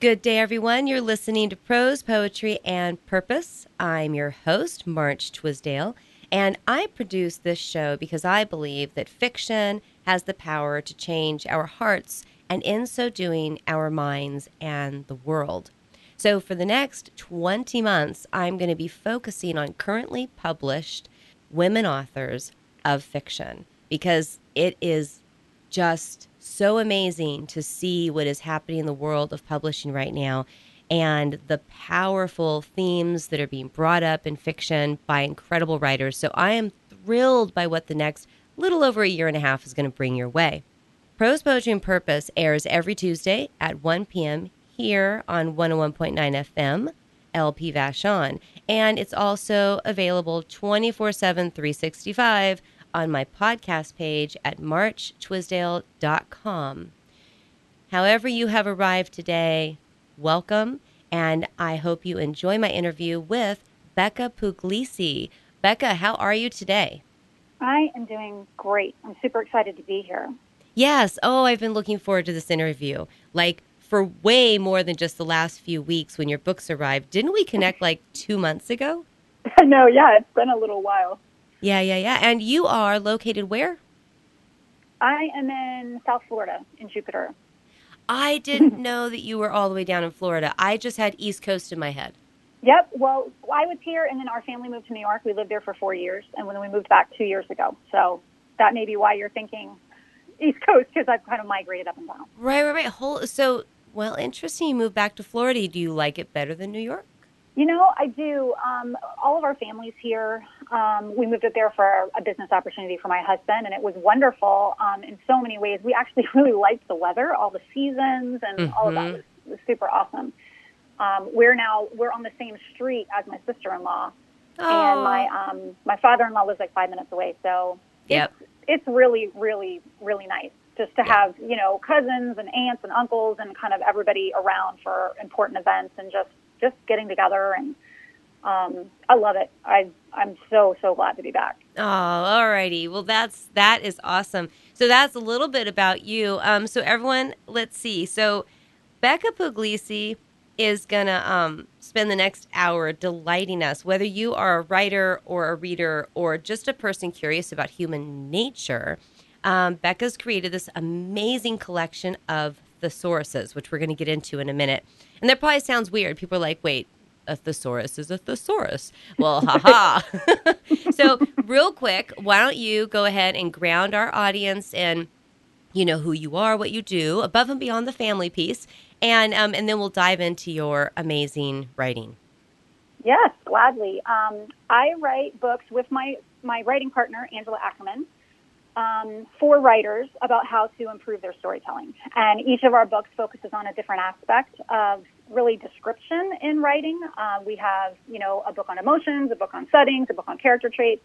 Good day, everyone. You're listening to Prose, Poetry, and Purpose. I'm your host, March Twisdale, and I produce this show because I believe that fiction has the power to change our hearts and, in so doing, our minds and the world. So, for the next 20 months, I'm going to be focusing on currently published women authors of fiction because it is just so amazing to see what is happening in the world of publishing right now and the powerful themes that are being brought up in fiction by incredible writers. So I am thrilled by what the next little over a year and a half is going to bring your way. Prose Poetry and Purpose airs every Tuesday at 1 p.m. here on 101.9 FM, LP Vashon. And it's also available 24 7, 365 on my podcast page at marchtwisdale.com. However, you have arrived today, welcome, and I hope you enjoy my interview with Becca Puglisi. Becca, how are you today? I am doing great. I'm super excited to be here. Yes. Oh, I've been looking forward to this interview. Like for way more than just the last few weeks when your books arrived. Didn't we connect like two months ago? no, yeah, it's been a little while. Yeah, yeah, yeah. And you are located where? I am in South Florida, in Jupiter. I didn't know that you were all the way down in Florida. I just had East Coast in my head. Yep. Well, I was here, and then our family moved to New York. We lived there for four years, and then we moved back two years ago. So that may be why you're thinking East Coast, because I've kind of migrated up and down. Right, right, right. Whole, so, well, interesting. You moved back to Florida. Do you like it better than New York? You know, I do. Um, all of our families here, um, we moved up there for a business opportunity for my husband, and it was wonderful um, in so many ways. We actually really liked the weather, all the seasons, and mm-hmm. all of that mm-hmm. was, was super awesome. Um, we're now we're on the same street as my sister-in-law, and my um, my father-in-law lives like five minutes away. So yep. it's it's really really really nice just to have you know cousins and aunts and uncles and kind of everybody around for important events and just just getting together and um, I love it. I I'm so so glad to be back. Oh, all righty. Well, that's that is awesome. So that's a little bit about you. Um, so everyone, let's see. So Becca Puglisi is gonna um, spend the next hour delighting us. Whether you are a writer or a reader or just a person curious about human nature, um, Becca's created this amazing collection of thesauruses, which we're going to get into in a minute. And that probably sounds weird. People are like, wait, a thesaurus is a thesaurus. Well, haha. so, real quick, why don't you go ahead and ground our audience in, you know, who you are, what you do, above and beyond the family piece, and um, and then we'll dive into your amazing writing. Yes, gladly. Um, I write books with my my writing partner Angela Ackerman um, for writers about how to improve their storytelling. And each of our books focuses on a different aspect of really description in writing. Uh, we have, you know, a book on emotions, a book on settings, a book on character traits.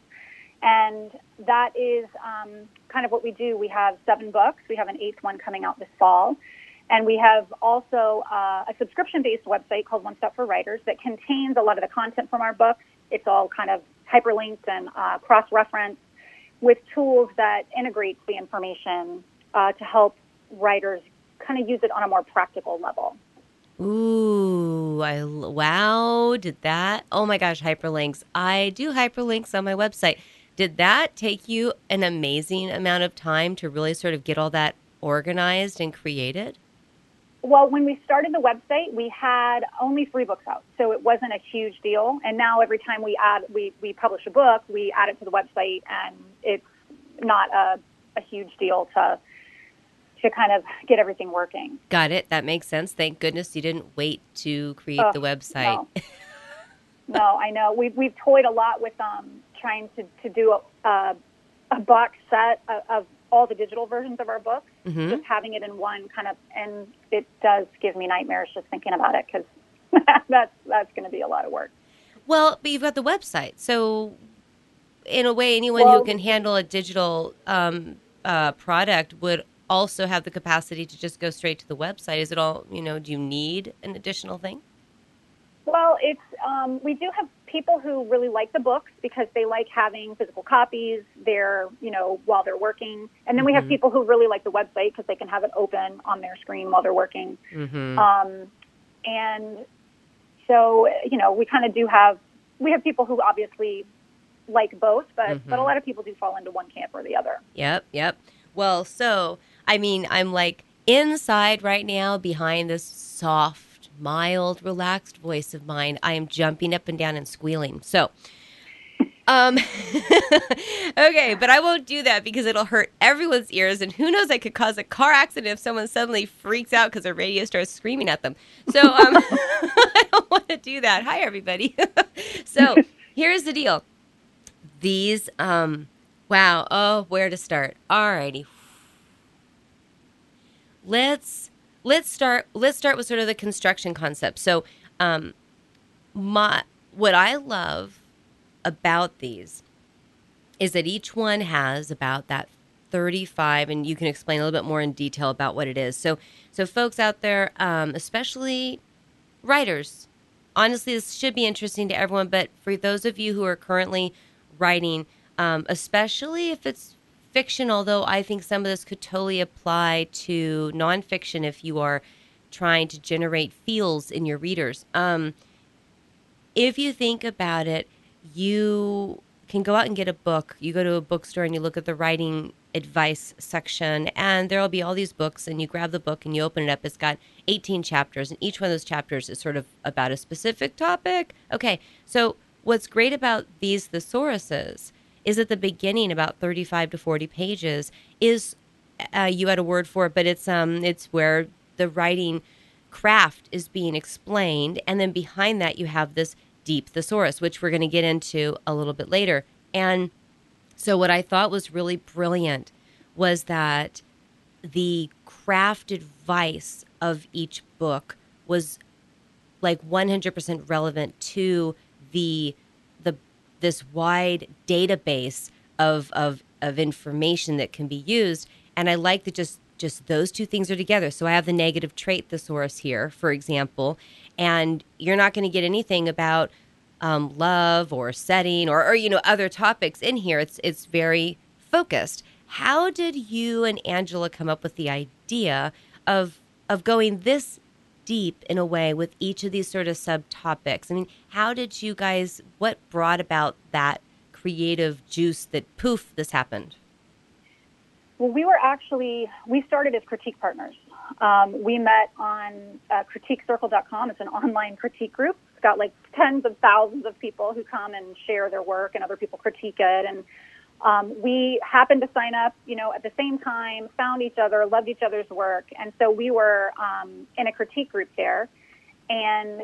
And that is um, kind of what we do. We have seven books. We have an eighth one coming out this fall. And we have also uh, a subscription based website called One Stop for Writers that contains a lot of the content from our books. It's all kind of hyperlinked and uh, cross referenced with tools that integrate the information uh, to help writers kind of use it on a more practical level. Ooh, I wow, did that? Oh my gosh, hyperlinks. I do hyperlinks on my website. Did that take you an amazing amount of time to really sort of get all that organized and created? Well, when we started the website, we had only three books out, so it wasn't a huge deal. And now every time we add, we, we publish a book, we add it to the website, and it's not a, a huge deal to to kind of get everything working. Got it. That makes sense. Thank goodness you didn't wait to create the website. No. no, I know. We've we've toyed a lot with um, trying to to do a, a box set of, of all the digital versions of our books, mm-hmm. just having it in one kind of, and it does give me nightmares just thinking about it because that's that's going to be a lot of work. Well, but you've got the website, so in a way, anyone well, who can handle a digital um, uh, product would also have the capacity to just go straight to the website. Is it all you know? Do you need an additional thing? Well, it's um, we do have people who really like the books because they like having physical copies there, you know, while they're working. And then mm-hmm. we have mm-hmm. people who really like the website because they can have it open on their screen while they're working. Mm-hmm. Um, and so, you know, we kind of do have, we have people who obviously like both, but, mm-hmm. but a lot of people do fall into one camp or the other. Yep, yep. Well, so, I mean, I'm like inside right now behind this soft, mild, relaxed voice of mine. I am jumping up and down and squealing. So, um, okay, but I won't do that because it'll hurt everyone's ears, and who knows, I could cause a car accident if someone suddenly freaks out because their radio starts screaming at them. So um, I don't want to do that. Hi, everybody. so here's the deal. These, um, wow, oh, where to start? Alrighty. Let's let's start. Let's start with sort of the construction concept. So, um, my what I love about these is that each one has about that 35 and you can explain a little bit more in detail about what it is so so folks out there um, especially writers honestly this should be interesting to everyone but for those of you who are currently writing um, especially if it's fiction although i think some of this could totally apply to nonfiction if you are trying to generate feels in your readers um, if you think about it you can go out and get a book. You go to a bookstore and you look at the writing advice section, and there'll be all these books, and you grab the book and you open it up. It's got 18 chapters, and each one of those chapters is sort of about a specific topic. Okay, so what's great about these thesauruses is at the beginning, about 35 to 40 pages, is uh, you had a word for it, but it's um it's where the writing craft is being explained, and then behind that you have this deep thesaurus, which we're going to get into a little bit later. And so, what I thought was really brilliant was that the craft advice of each book was like 100% relevant to the the this wide database of of of information that can be used and i like that just just those two things are together so i have the negative trait thesaurus here for example and you're not going to get anything about um, love or setting or, or you know other topics in here. It's it's very focused. How did you and Angela come up with the idea of of going this deep in a way with each of these sort of subtopics? I mean, how did you guys? What brought about that creative juice that poof this happened? Well, we were actually we started as critique partners. Um, we met on uh, critiquecircle.com. It's an online critique group. It's got like tens of thousands of people who come and share their work, and other people critique it. And um, we happened to sign up, you know, at the same time, found each other, loved each other's work, and so we were um, in a critique group there. And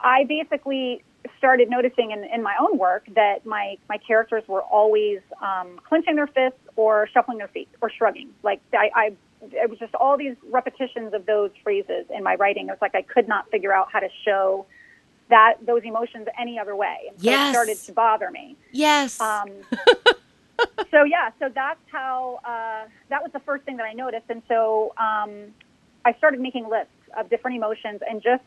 I basically started noticing in, in my own work that my, my characters were always um, clenching their fists or shuffling their feet or shrugging. Like I, I it was just all these repetitions of those phrases in my writing. It was like I could not figure out how to show that those emotions any other way. And so yes. it started to bother me. Yes. Um, so yeah, so that's how uh, that was the first thing that I noticed, and so um, I started making lists of different emotions and just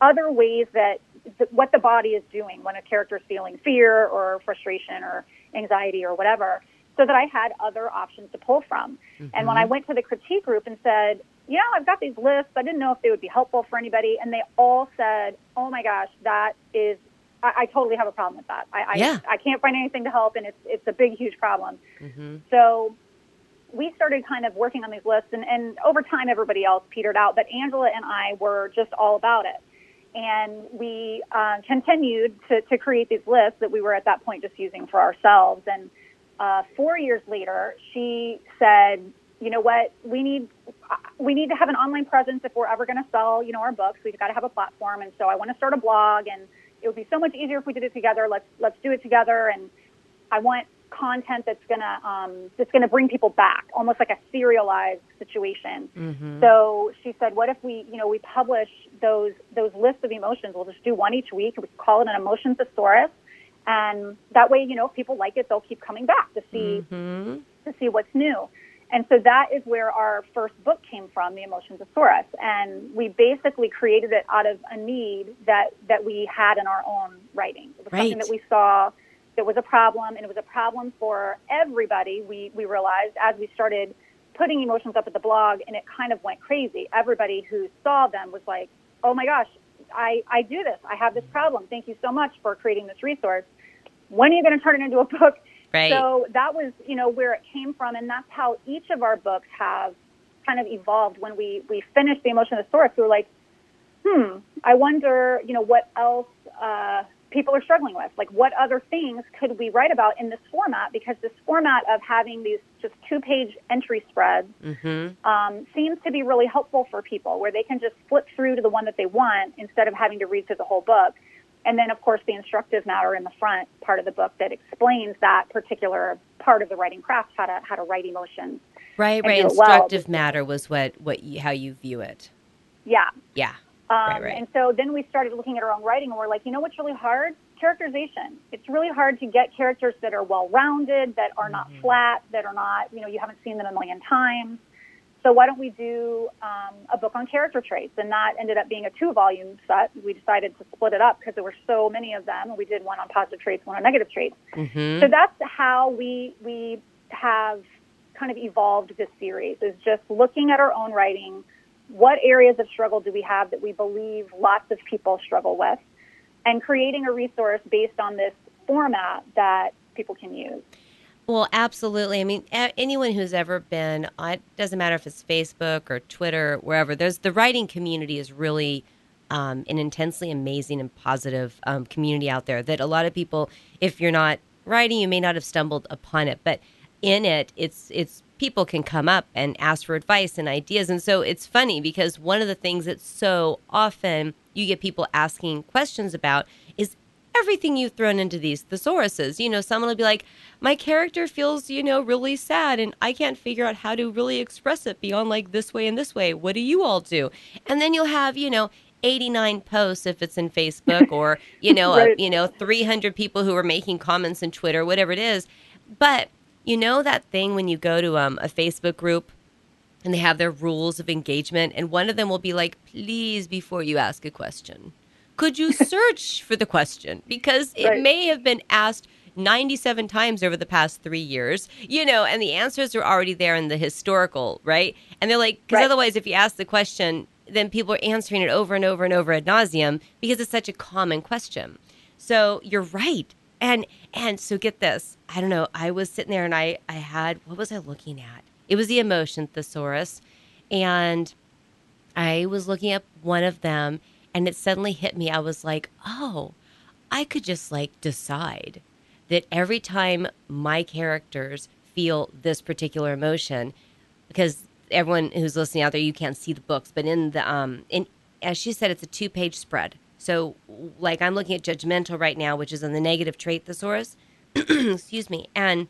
other ways that th- what the body is doing when a character is feeling fear or frustration or anxiety or whatever so that I had other options to pull from. Mm-hmm. And when I mm-hmm. went to the critique group and said, you know, I've got these lists, I didn't know if they would be helpful for anybody. And they all said, oh my gosh, that is, I, I totally have a problem with that. I, yeah. I, I, can't find anything to help, and it's, it's a big, huge problem. Mm-hmm. So we started kind of working on these lists, and, and over time, everybody else petered out, but Angela and I were just all about it. And we uh, continued to, to create these lists that we were at that point just using for ourselves. And uh, four years later, she said, "You know what? We need we need to have an online presence if we're ever going to sell, you know, our books. We've got to have a platform, and so I want to start a blog, and it would be so much easier if we did it together. Let's let's do it together, and I want content that's gonna um, that's gonna bring people back, almost like a serialized situation. Mm-hmm. So she said, "What if we, you know, we publish those those lists of emotions? We'll just do one each week. We call it an emotion thesaurus." and that way, you know, if people like it, they'll keep coming back to see mm-hmm. to see what's new. And so that is where our first book came from, The Emotion Thesaurus. And we basically created it out of a need that, that we had in our own writing. It was right. something that we saw that was a problem, and it was a problem for everybody, we, we realized, as we started putting emotions up at the blog, and it kind of went crazy. Everybody who saw them was like, oh my gosh, I, I do this. I have this problem. Thank you so much for creating this resource. When are you going to turn it into a book? Right. So that was, you know, where it came from. And that's how each of our books have kind of evolved. When we, we finished The Emotion Thesaurus, we were like, hmm, I wonder, you know, what else uh, people are struggling with. Like, what other things could we write about in this format? Because this format of having these just two page entry spreads Mm-hmm. um, seems to be really helpful for people where they can just flip through to the one that they want instead of having to read through the whole book. And then, of course, the instructive matter in the front part of the book that explains that particular part of the writing craft, how to how to write emotions. Right, right. do it well. Instructive matter was what what you, how you view it. Yeah. Yeah. Um, Right, right. And so then we started looking at our own writing, and we're like, you know what's really hard? Characterization. It's really hard to get characters that are well rounded, that are not Mm-hmm. flat, that are not, you know, you haven't seen them a million times. So why don't we do um, a book on character traits? And that ended up being a two volume set. We decided to split it up because there were so many of them. We did one on positive traits, one on negative traits. Mm-hmm. So that's how we we have kind of evolved this series is just looking at our own writing. What areas of struggle do we have that we believe lots of people struggle with, and creating a resource based on this format that people can use. Well, absolutely. I mean, anyone who's ever been, on- it doesn't matter if it's Facebook or Twitter, or wherever. There's the writing community is really um, an intensely amazing and positive um, community out there. That a lot of people, if you're not writing, you may not have stumbled upon it, but in it, it's it's people can come up and ask for advice and ideas, and so it's funny because one of the things that so often you get people asking questions about everything you've thrown into these thesauruses. You know, someone will be like, my character feels, you know, really sad and I can't figure out how to really express it beyond like this way and this way. What do you all do? And then you'll have, you know, 89 posts if it's in Facebook or, you know, Right. uh, you know, 300 people who are making comments in Twitter, whatever it is. But you know that thing when you go to um, a Facebook group and they have their rules of engagement and one of them will be like, please before you ask a question could you search for the question because it Right. may have been asked 97 times over the past three years, you know, and the answers are already there in the historical, right? And they're like, because Right. otherwise, if you ask the question, then people are answering it over and over and over ad nauseum because it's such a common question. So you're right. And and so get this. I don't know. I was sitting there and I I had what was I looking at? It was the emotion thesaurus, and I was looking up one of them and it suddenly hit me. I was like, oh, I could just like decide that every time my characters feel this particular emotion, because everyone who's listening out there, you can't see the books, but in the, um, in, as she said, it's a two page spread. So, like, I'm looking at judgmental right now, which is on the negative trait thesaurus. Excuse me. And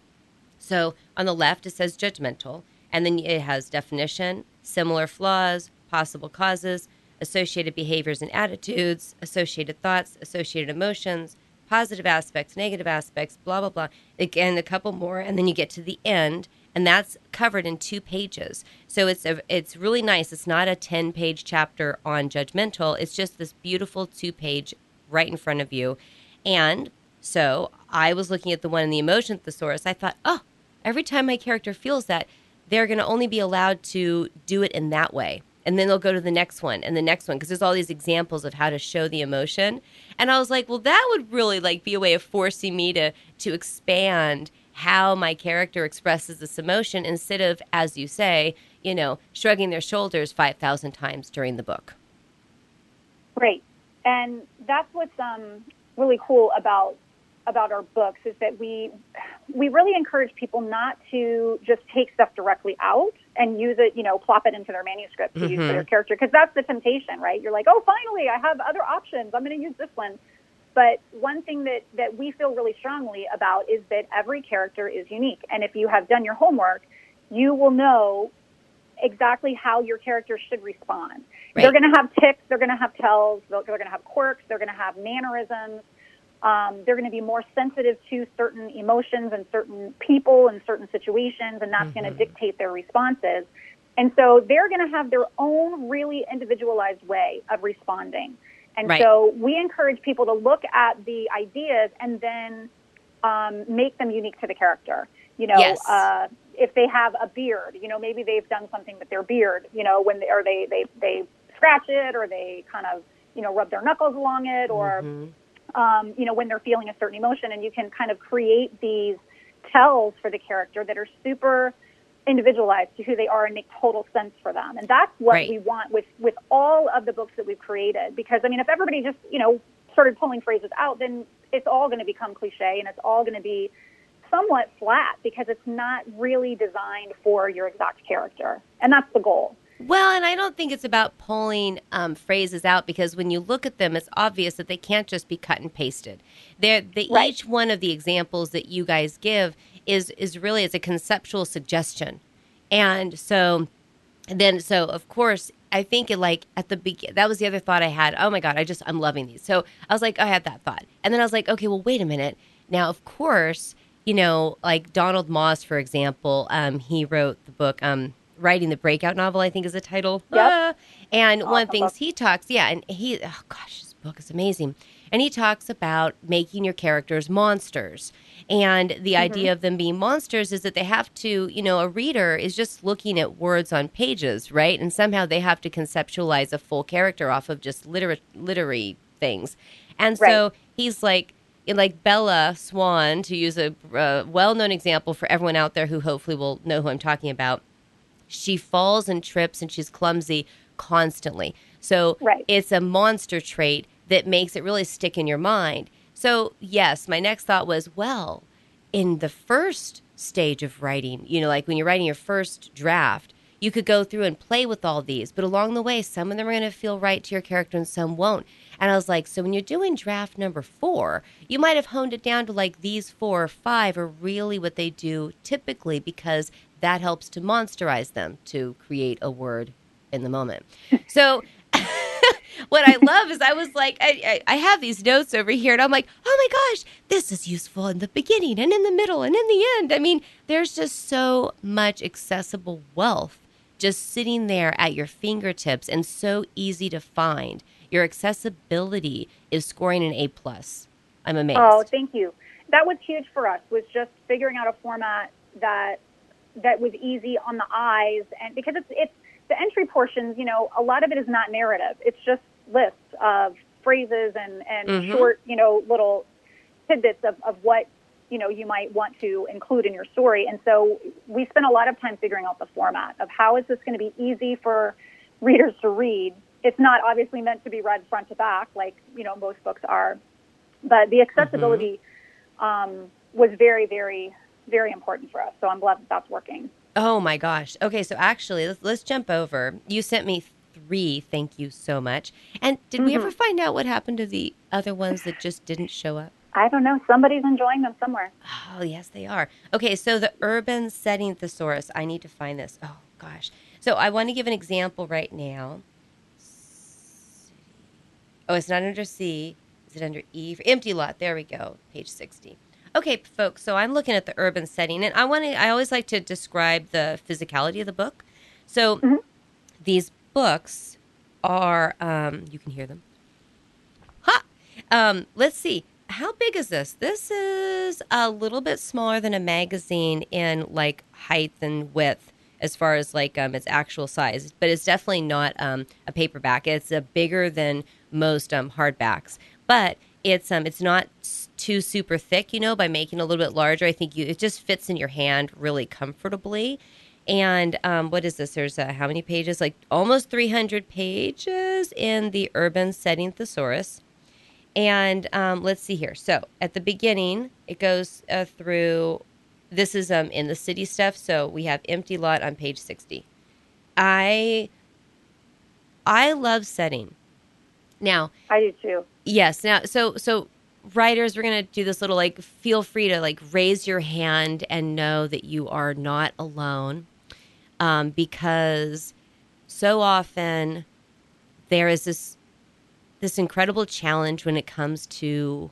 so on the left, it says judgmental, and then it has definition, similar flaws, possible causes, associated behaviors and attitudes, associated thoughts, associated emotions, positive aspects, negative aspects, blah, blah, blah. Again, a couple more, and then you get to the end, and that's covered in two pages. So it's a, it's really nice. It's not a 10 page chapter on judgmental, it's just this beautiful two page right in front of you. And so I was looking at the one in the emotion thesaurus. I thought, oh, every time my character feels that, they're going to only be allowed to do it in that way. And then they'll go to the next one and the next one because there's all these examples of how to show the emotion. And I was like, well, that would really like be a way of forcing me to to expand how my character expresses this emotion instead of, as you say, you know, shrugging their shoulders five thousand times during the book. Great. And that's what's um, really cool about about our books is that we we really encourage people not to just take stuff directly out and use it, you know, plop it into their manuscript to use for their mm-hmm. character because that's the temptation, right? You're like, oh, finally, I have other options. I'm going to use this one. But one thing that that we feel really strongly about is that every character is unique, and if you have done your homework, you will know exactly how your character should respond. Right. They're going to have ticks, they're going to have tells, they're going to have quirks, they're going to have mannerisms. Um, they're going to be more sensitive to certain emotions and certain people and certain situations, and that's going to dictate their responses. And so they're going to have their own really individualized way of responding. And Right. so we encourage people to look at the ideas and then um, make them unique to the character. You know, Yes. uh, if they have a beard, you know, maybe they've done something with their beard, you know, when they, or they, they, they scratch it or they kind of you know rub their knuckles along it or Mm-hmm. Um, you know when they're feeling a certain emotion and you can kind of create these tells for the character that are super individualized to who they are and make total sense for them. And that's what Right. we want with with all of the books that we've created. Because i mean if everybody just you know started pulling phrases out then it's all going to become cliche and it's all going to be somewhat flat because it's not really designed for your exact character. And that's the goal Well, and I don't think it's about pulling um, phrases out because when you look at them, it's obvious that they can't just be cut and pasted. They're, they, Right. Each one of the examples that you guys give is is really it's a conceptual suggestion, and so then so of course I think it like at the begin that was the other thought I had. Oh my god, I just I'm loving these. So I was like, I had that thought, and then I was like, okay, well wait a minute. Now of course you know like Donald Maass for example, um, he wrote the book um, writing the breakout novel. I think is the title. Yep. Ah. and one of the things he talks, yeah, and he oh gosh, this book is amazing. And he talks about making your characters monsters. And the Mm-hmm. idea of them being monsters is that they have to, you know, a reader is just looking at words on pages, right? And somehow they have to conceptualize a full character off of just liter- literary things. And so Right. he's like, like Bella Swan, to use a uh, well known example for everyone out there who hopefully will know who I'm talking about she falls and trips and she's clumsy constantly. So Right. it's a monster trait that makes it really stick in your mind. So, yes, my next thought was, well, in the first stage of writing, you know, like when you're writing your first draft, you could go through and play with all these, but along the way, some of them are going to feel right to your character and some won't. And I was like, so when you're doing draft number four, you might have honed it down to like these four or five are really what they do typically because that helps to monsterize them to create a word in the moment. So what I love is I was like, I, I, I have these notes over here, and I'm like, oh my gosh, this is useful in the beginning and in the middle and in the end. I mean, there's just so much accessible wealth just sitting there at your fingertips and so easy to find. Your accessibility is scoring an A plus. I'm oh, amazed. Oh, thank you. That was huge for us. Was just figuring out a format that that was easy on the eyes, and because it's it's the entry portions. You know, a lot of it is not narrative. It's just lists of phrases and and Mhm. short, you know, little tidbits of of what you know you might want to include in your story. And so we spent a lot of time figuring out the format of how is this going to be easy for readers to read. It's not obviously meant to be read front to back like you know most books are, but the accessibility um, was very, very, very important for us. So I'm glad that that's working. Oh my gosh. Okay, so actually, let's, let's jump over. You sent me three. Thank you so much. And did we Mhm. ever find out what happened to the other ones that just didn't show up? I don't know. Somebody's enjoying them somewhere. Oh, yes, they are. Okay, so the urban setting thesaurus. I need to find this. Oh, gosh. So I want to give an example right now. Oh, it's not under C. Is it under E? For empty lot. There we go. Page 60. Okay, folks. So I'm looking at the urban setting, and I want to. I always like to describe the physicality of the book. So Mhm. these books are. Um, you can hear them. Ha! Um, let's see. How big is this? This is a little bit smaller than a magazine in like height and width as far as like um, its actual size, but it's definitely not um, a paperback. It's a bigger than most um, hardbacks, but it's um it's not too super thick, you know. By making it a little bit larger, I think you it just fits in your hand really comfortably. And um, what is this? There's uh, how many pages? Like almost 300 pages in the Urban Setting Thesaurus. And um, let's see here. So at the beginning, it goes uh, through. This is um, in the city stuff. So we have empty lot on page 60. I I love setting. Now, I do too. Yes. Now, so so writers, we're gonna do this little like. Feel free to like raise your hand and know that you are not alone, um, because so often there is this this incredible challenge when it comes to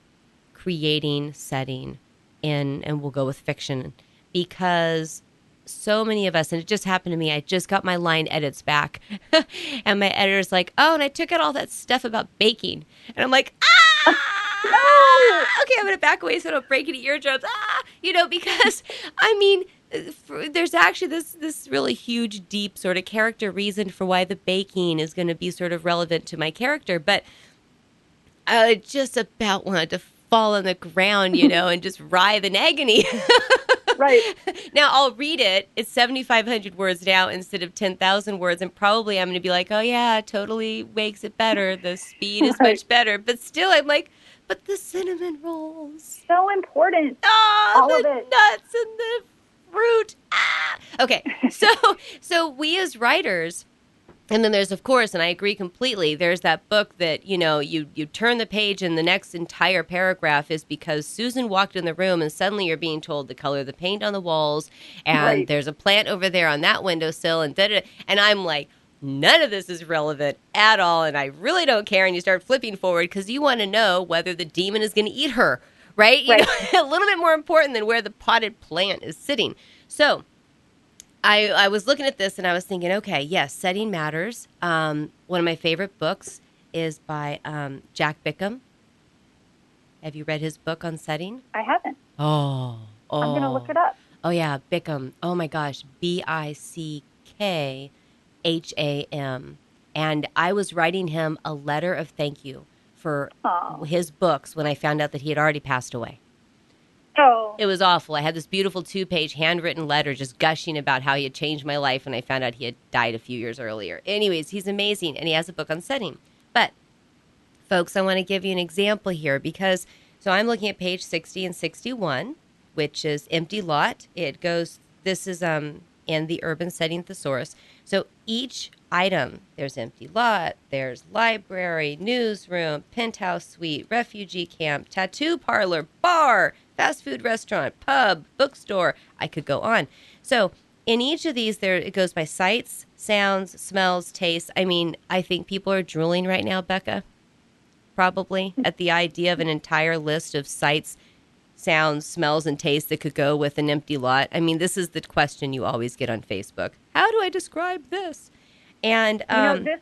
creating setting in, and we'll go with fiction, because so many of us, and it just happened to me. I just got my line edits back, and my editor's like, "Oh, and I took out all that stuff about baking," and I'm like, "Ah, okay, I'm gonna back away so I don't break any eardrums." Ah, you know, because I mean, there's actually this this really huge, deep sort of character reason for why the baking is going to be sort of relevant to my character, but I just about wanted to fall on the ground, you know, and just writhe in agony. Right. Now I'll read it. It's 7,500 words now instead of 10,000 words. And probably I'm going to be like, oh, yeah, totally makes it better. The speed is right. much better. But still, I'm like, but the cinnamon rolls. So important. Oh, All the nuts and the fruit. Ah. Okay. So, so we as writers, and then there's of course and i agree completely there's that book that you know you you turn the page and the next entire paragraph is because susan walked in the room and suddenly you're being told the color of the paint on the walls and right. there's a plant over there on that windowsill and da, and i'm like none of this is relevant at all and i really don't care and you start flipping forward because you want to know whether the demon is going to eat her right, right. Know, a little bit more important than where the potted plant is sitting so I, I was looking at this and I was thinking, okay, yes, setting matters. Um, one of my favorite books is by um, Jack Bickham. Have you read his book on setting? I haven't. Oh, oh. I'm going to look it up. Oh, yeah, Bickham. Oh, my gosh. B I C K H A M. And I was writing him a letter of thank you for oh. his books when I found out that he had already passed away. Oh. It was awful. I had this beautiful two page handwritten letter just gushing about how he had changed my life, and I found out he had died a few years earlier. Anyways, he's amazing, and he has a book on setting. But, folks, I want to give you an example here because, so I'm looking at page 60 and 61, which is empty lot. It goes, this is um in the urban setting thesaurus. So each item, there's empty lot, there's library, newsroom, penthouse suite, refugee camp, tattoo parlor, bar, fast food restaurant, pub, bookstore. I could go on. So in each of these, there it goes by sights, sounds, smells, tastes. I mean, I think people are drooling right now, Becca. Probably at the idea of an entire list of sights, sounds, smells, and tastes that could go with an empty lot. I mean, this is the question you always get on Facebook. How do I describe this? And um, you know, um, this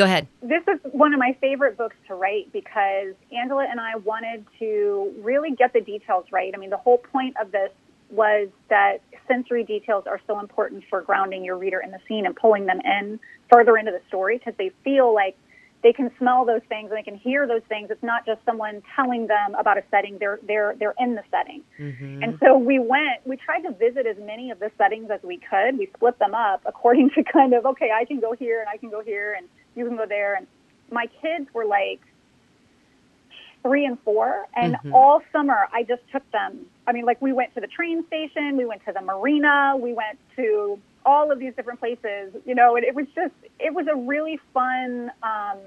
Go ahead. This is one of my favorite books to write because Angela and I wanted to really get the details right. I mean, the whole point of this was that sensory details are so important for grounding your reader in the scene and pulling them in further into the story because they feel like they can smell those things and they can hear those things. It's not just someone telling them about a setting; they're they're they're in the setting. Mm-hmm. And so we went. We tried to visit as many of the settings as we could. We split them up according to kind of okay, I can go here and I can go here and you can go there. And my kids were like three and four, and mm-hmm. all summer I just took them. I mean, like we went to the train station, we went to the marina, we went to all of these different places, you know, and it was just, it was a really fun, um,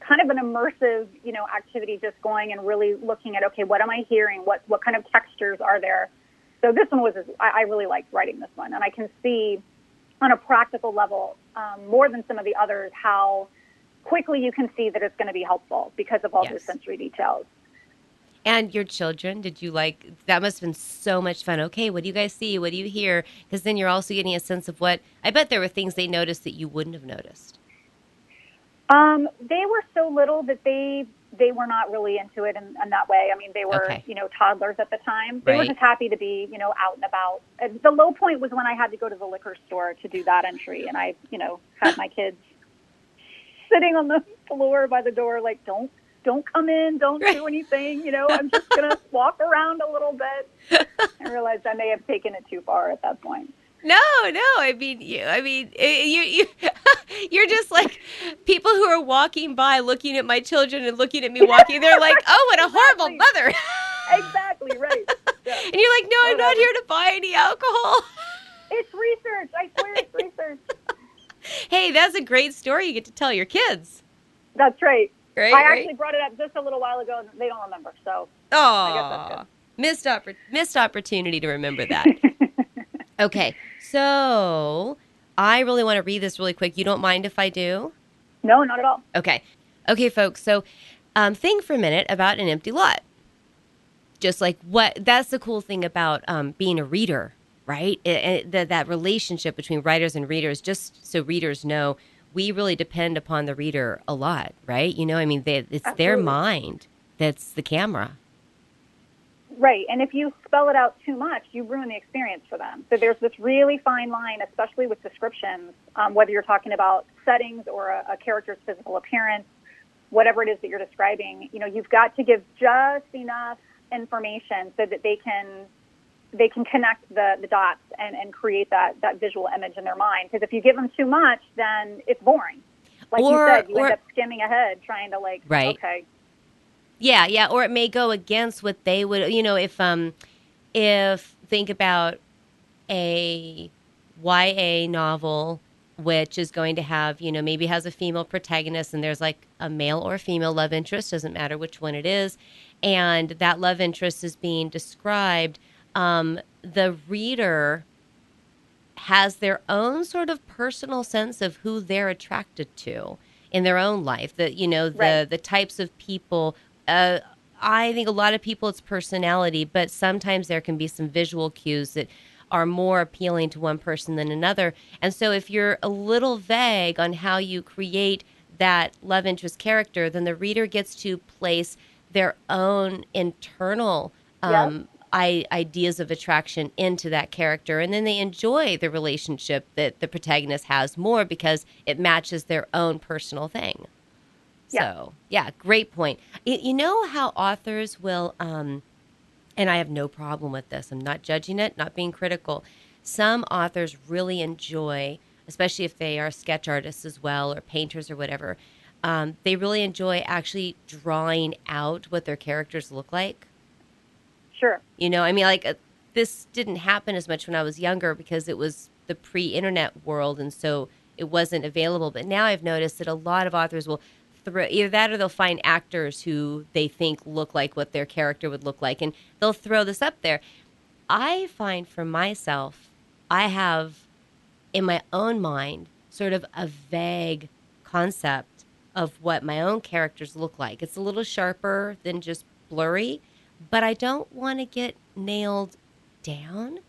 kind of an immersive, you know, activity just going and really looking at, okay, what am I hearing? What, what kind of textures are there? So this one was, I, I really liked writing this one. And I can see on a practical level, um, more than some of the others, how quickly you can see that it's going to be helpful because of all yes. those sensory details. And your children, did you like that? Must have been so much fun. Okay, what do you guys see? What do you hear? Because then you're also getting a sense of what I bet there were things they noticed that you wouldn't have noticed. Um, they were so little that they they were not really into it in, in that way. I mean, they were okay. you know toddlers at the time. They right. were just happy to be you know out and about. The low point was when I had to go to the liquor store to do that entry, and I you know had my kids sitting on the floor by the door, like, don't don't come in, don't do anything. You know, I'm just gonna walk around a little bit. I realized I may have taken it too far at that point. No, no. I mean, you. I mean, eh, you. You. You're just like people who are walking by, looking at my children and looking at me walking. They're like, "Oh, what a horrible mother!" exactly right. Yeah. And you're like, "No, I'm not here to buy any alcohol." It's research. I swear, it's research hey, that's a great story you get to tell your kids. That's right. Right, I right. actually brought it up just a little while ago, and they don't remember. So, oh, missed oppor- missed opportunity to remember that. okay, so I really want to read this really quick. You don't mind if I do? No, not at all. Okay, okay, folks. So, um, think for a minute about an empty lot. Just like what? That's the cool thing about um, being a reader right? It, it, that that relationship between writers and readers, just so readers know, we really depend upon the reader a lot, right? You know, I mean, they, it's Absolutely. their mind that's the camera. Right. And if you spell it out too much, you ruin the experience for them. So there's this really fine line, especially with descriptions, um, whether you're talking about settings or a, a character's physical appearance, whatever it is that you're describing. You know, you've got to give just enough information so that they can they can connect the, the dots and, and create that, that visual image in their mind. Because if you give them too much, then it's boring. Like Or- you said, you or- end up skimming ahead trying to like, Right. okay, Yeah, yeah, or it may go against what they would, you know, if um if think about a YA novel which is going to have, you know, maybe has a female protagonist and there's like a male or female love interest, doesn't matter which one it is, and that love interest is being described, um the reader has their own sort of personal sense of who they're attracted to in their own life. The you know the Right. the types of people. Uh, I think a lot of people it's personality, but sometimes there can be some visual cues that are more appealing to one person than another. And so if you're a little vague on how you create that love interest character, then the reader gets to place their own internal um, I, ideas of attraction into that character, and then they enjoy the relationship that the protagonist has more because it matches their own personal thing. Yeah. So, yeah, great point. You know how authors will, um, and I have no problem with this. I'm not judging it, not being critical. Some authors really enjoy, especially if they are sketch artists as well or painters or whatever. Um, they really enjoy actually drawing out what their characters look like. sure. You know, I mean, like uh, this didn't happen as much when I was younger because it was the pre-internet world, and so it wasn't available. But now I've noticed that a lot of authors will throw either that or they'll find actors who they think look like what their character would look like, and they'll throw this up there. I find for myself, I have in my own mind sort of a vague concept of what my own characters look like. It's a little sharper than just blurry, but I don't want to get nailed down.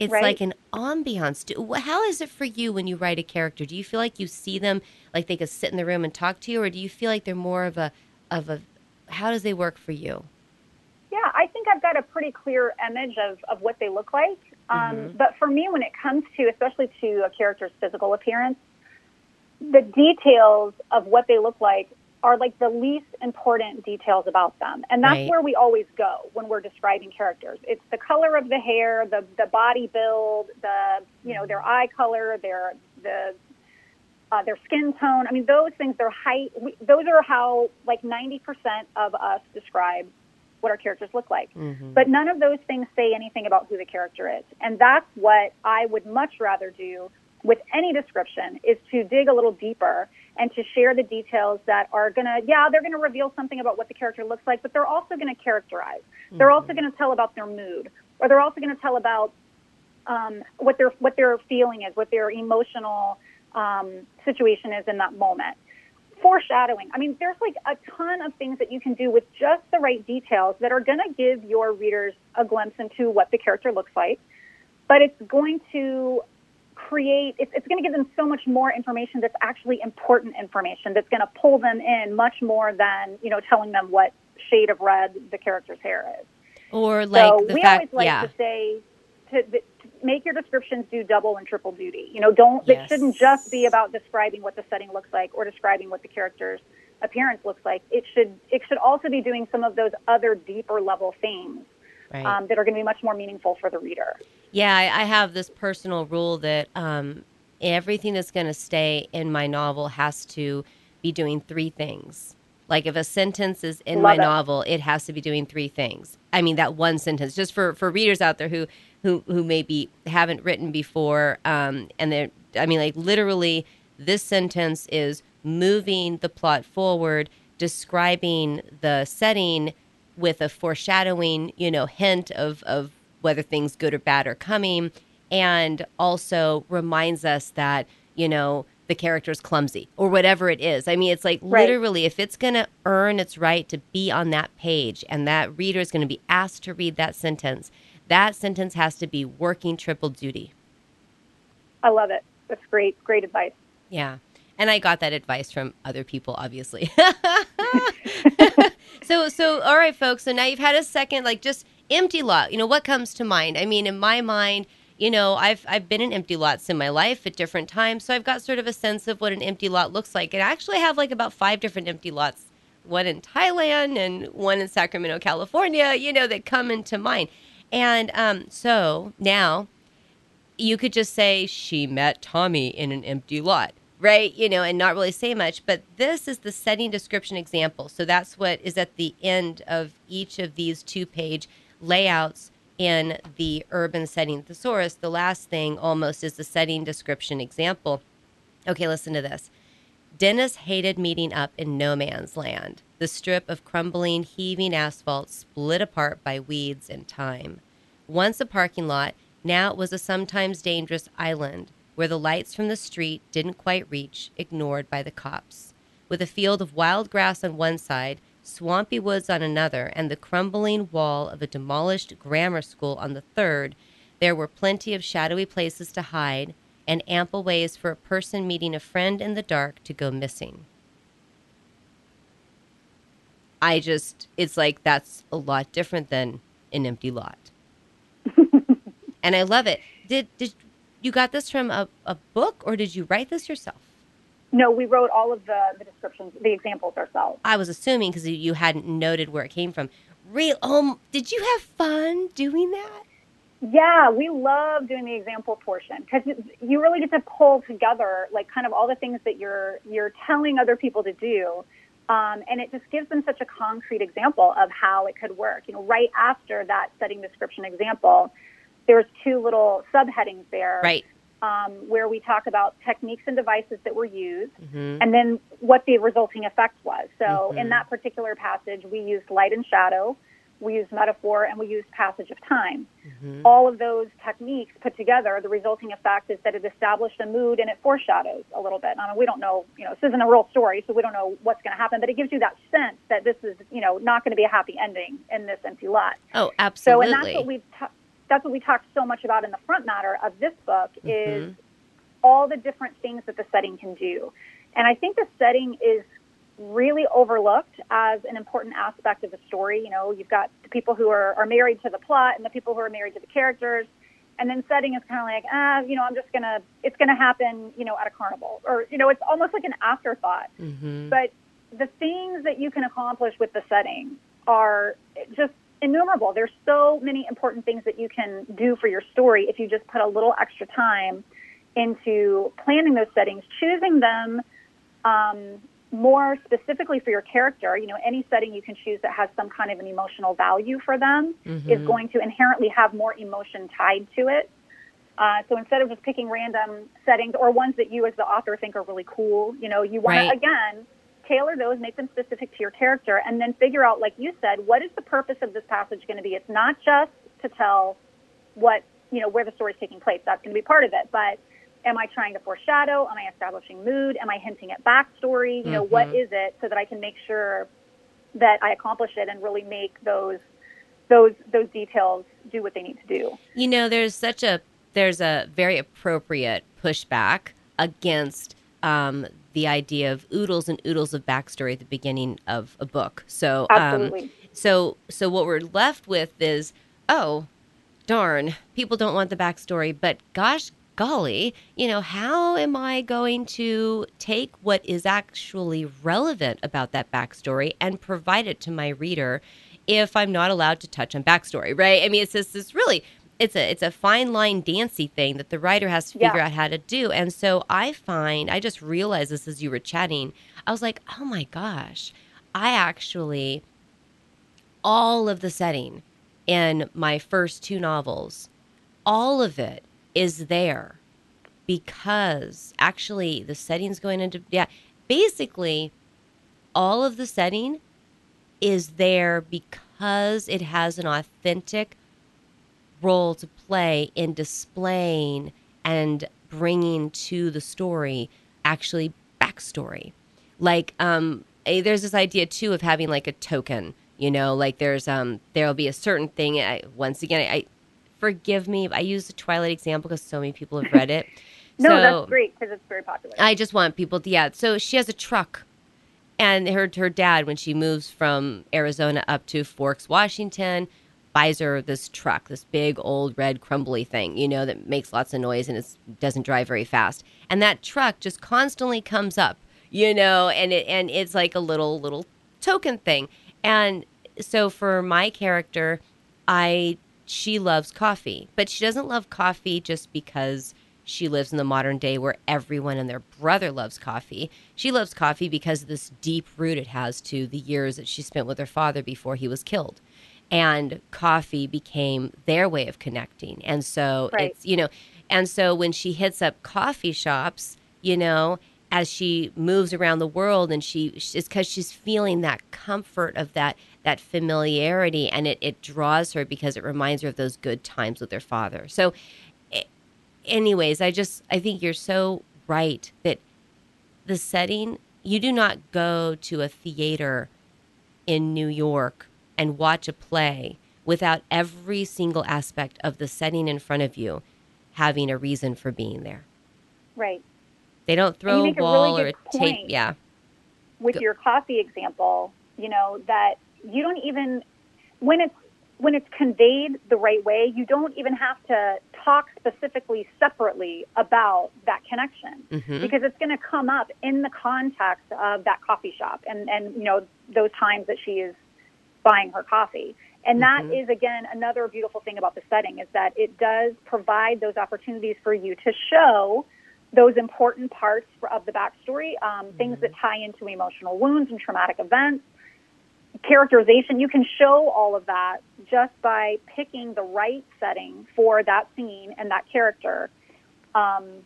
It's Right. like an ambiance. How is it for you when you write a character? Do you feel like you see them like they could sit in the room and talk to you, or do you feel like they're more of a of a? How does they work for you? Yeah, I think I've got a pretty clear image of, of what they look like. Um, Mhm. But for me, when it comes to, especially to a character's physical appearance, the details of what they look like are like the least important details about them. And that's Right. where we always go when we're describing characters. It's the color of the hair, the, the body build, the, you know, their eye color, their, the, uh, their skin tone. I mean, those things, their height, we, those are how like 90% of us describe what our characters look like. Mm-hmm. But none of those things say anything about who the character is. And that's what I would much rather do with any description is to dig a little deeper and to share the details that are going to, yeah, they're going to reveal something about what the character looks like, but they're also going to characterize. They're also going to tell about their mood, or they're also going to tell about um, what their what their feeling is, what their emotional um, situation is in that moment. Foreshadowing. I mean, there's like a ton of things that you can do with just the right details that are going to give your readers a glimpse into what the character looks like. But it's going to create, it's, it's going to give them so much more information that's actually important information that's going to pull them in much more than, you know, telling them what shade of red the character's hair is Or like so the we fact, always like yeah, to say to, to make your descriptions do double and triple duty. You know, don't Yes. it shouldn't just be about describing what the setting looks like or describing what the character's appearance looks like. It should it should also be doing some of those other deeper level things right. um, that are going to be much more meaningful for the reader. Yeah, I, I have this personal rule that um, everything that's going to stay in my novel has to be doing three things. Like if a sentence is in my it. novel, it has to be doing three things. I mean that one sentence, just for for readers out there who who who maybe haven't written before, um, and they're I mean like literally, this sentence is moving the plot forward, describing the setting with a foreshadowing, you know, hint of of whether things good or bad are coming, and also reminds us that you know the character is clumsy or whatever it is. I mean, it's like Right. literally if it's going to earn its right to be on that page, and that reader is going to be asked to read that sentence, that sentence has to be working triple duty. I love it. That's great, great advice. Yeah. And I got that advice from other people, obviously. so, so, all right, folks. So now you've had a second, like just empty lot. You know what comes to mind? I mean, in my mind, you know, I've I've been in empty lots in my life at different times, so I've got sort of a sense of what an empty lot looks like. And I actually have like about five different empty lots, one in Thailand and one in Sacramento, California. You know, that come into mind. And um, so now you could just say she met Tommy in an empty lot, right? You know, and not really say much. But this is the setting description example. So that's what is at the end of each of these two page layouts in the urban setting thesaurus. The last thing almost is the setting description example. Okay, listen to this. Dennis hated meeting up in no man's land, the strip of crumbling, heaving asphalt split apart by weeds and time. Once a parking lot, now it was a sometimes dangerous island where the lights from the street didn't quite reach, ignored by the cops. With a field of wild grass on one side, swampy woods on another, and the crumbling wall of a demolished grammar school on the third, there were plenty of shadowy places to hide and ample ways for a person meeting a friend in the dark to go missing. I just, it's like that's a lot different than an empty lot. and I love it. Did, did you got this from a, a book or did you write this yourself? No, we wrote all of the, the descriptions, the examples ourselves. I was assuming because you hadn't noted where it came from. Real? Um, did you have fun doing that? Yeah, we love doing the example portion because you really get to pull together like kind of all the things that you're you're telling other people to do, um, and it just gives them such a concrete example of how it could work. You know, right after that setting description example, there's two little subheadings there, right? Um, where we talk about techniques and devices that were used, mm-hmm. and then what the resulting effect was. So mm-hmm. in that particular passage, we used light and shadow we used metaphor, and we used passage of time. Mm-hmm. All of those techniques put together, the resulting effect is that it established a mood and it foreshadows a little bit. I mean, we don't know, you know, this isn't a real story, so we don't know what's going to happen, but it gives you that sense that this is, you know, not going to be a happy ending in this empty lot. Oh, absolutely. So, and that's what we've. ta- that's what we talked so much about in the front matter of this book mm-hmm. is all the different things that the setting can do. And I think the setting is really overlooked as an important aspect of the story. You know, you've got the people who are, are married to the plot and the people who are married to the characters. And then setting is kind of like, ah, you know, I'm just going to, it's going to happen, you know, at a carnival. Or, you know, it's almost like an afterthought. Mm-hmm. But the things that you can accomplish with the setting are just innumerable. There's so many important things that you can do for your story if you just put a little extra time into planning those settings, choosing them um, more specifically for your character, you know, any setting you can choose that has some kind of an emotional value for them mm-hmm. is going to inherently have more emotion tied to it. Uh, so instead of just picking random settings or ones that you as the author think are really cool, you know, you want right. to, again, tailor those, make them specific to your character, and then figure out, like you said, what is the purpose of this passage going to be? It's not just to tell what, you know, where the story's taking place. That's going to be part of it. But am I trying to foreshadow? Am I establishing mood? Am I hinting at backstory? You know, mm-hmm. what is it so that I can make sure that I accomplish it and really make those those those details do what they need to do. You know, there's such a there's a very appropriate pushback against um, the idea of oodles and oodles of backstory at the beginning of a book. So, um, so, so what we're left with is, oh, darn, people don't want the backstory, but gosh golly, you know, how am I going to take what is actually relevant about that backstory and provide it to my reader if I'm not allowed to touch on backstory, right? I mean, it's just this really it's a it's a fine line dancy thing that the writer has to figure yeah. out how to do. And so I find I just realized this as you were chatting. I was like, "Oh my gosh. I actually all of the setting in my first two novels, all of it is there because actually the setting's going into yeah basically all of the setting is there because it has an authentic role to play in displaying and bringing to the story actually backstory like um a, there's this idea too of having like a token you know like there's um there'll be a certain thing I, once again I, forgive me. I use the Twilight example because so many people have read it. no, so that's great because it's very popular. I just want people to, yeah. So she has a truck. And her, her dad, when she moves from Arizona up to Forks, Washington, buys this truck, this big old red crumbly thing, you know, that makes lots of noise and it doesn't drive very fast. And that truck just constantly comes up, you know, and it and it's like a little little token thing. And so for my character, I she loves coffee, but she doesn't love coffee just because she lives in the modern day where everyone and their brother loves coffee. She loves coffee because of this deep root it has to the years that she spent with her father before he was killed. And coffee became their way of connecting. And so Right. it's, you know, and so when she hits up coffee shops, you know, as she moves around the world and she it's because she's feeling that comfort of that that familiarity and it, it draws her because it reminds her of those good times with her father so anyways i just i think you're so right that the setting you do not go to a theater in new york and watch a play without every single aspect of the setting in front of you having a reason for being there. Right. they don't throw a ball a really or a tape yeah. with Go- your coffee example, you know, that you don't even when it's when it's conveyed the right way, you don't even have to talk specifically separately about that connection hmm because it's going to come up in the context of that coffee shop and and you know those times that she is buying her coffee. And that Mhm. is again another beautiful thing about the setting is that it does provide those opportunities for you to show those important parts of the backstory, um, things that tie into emotional wounds and traumatic events, characterization. You can show all of that just by picking the right setting for that scene and that character. Um,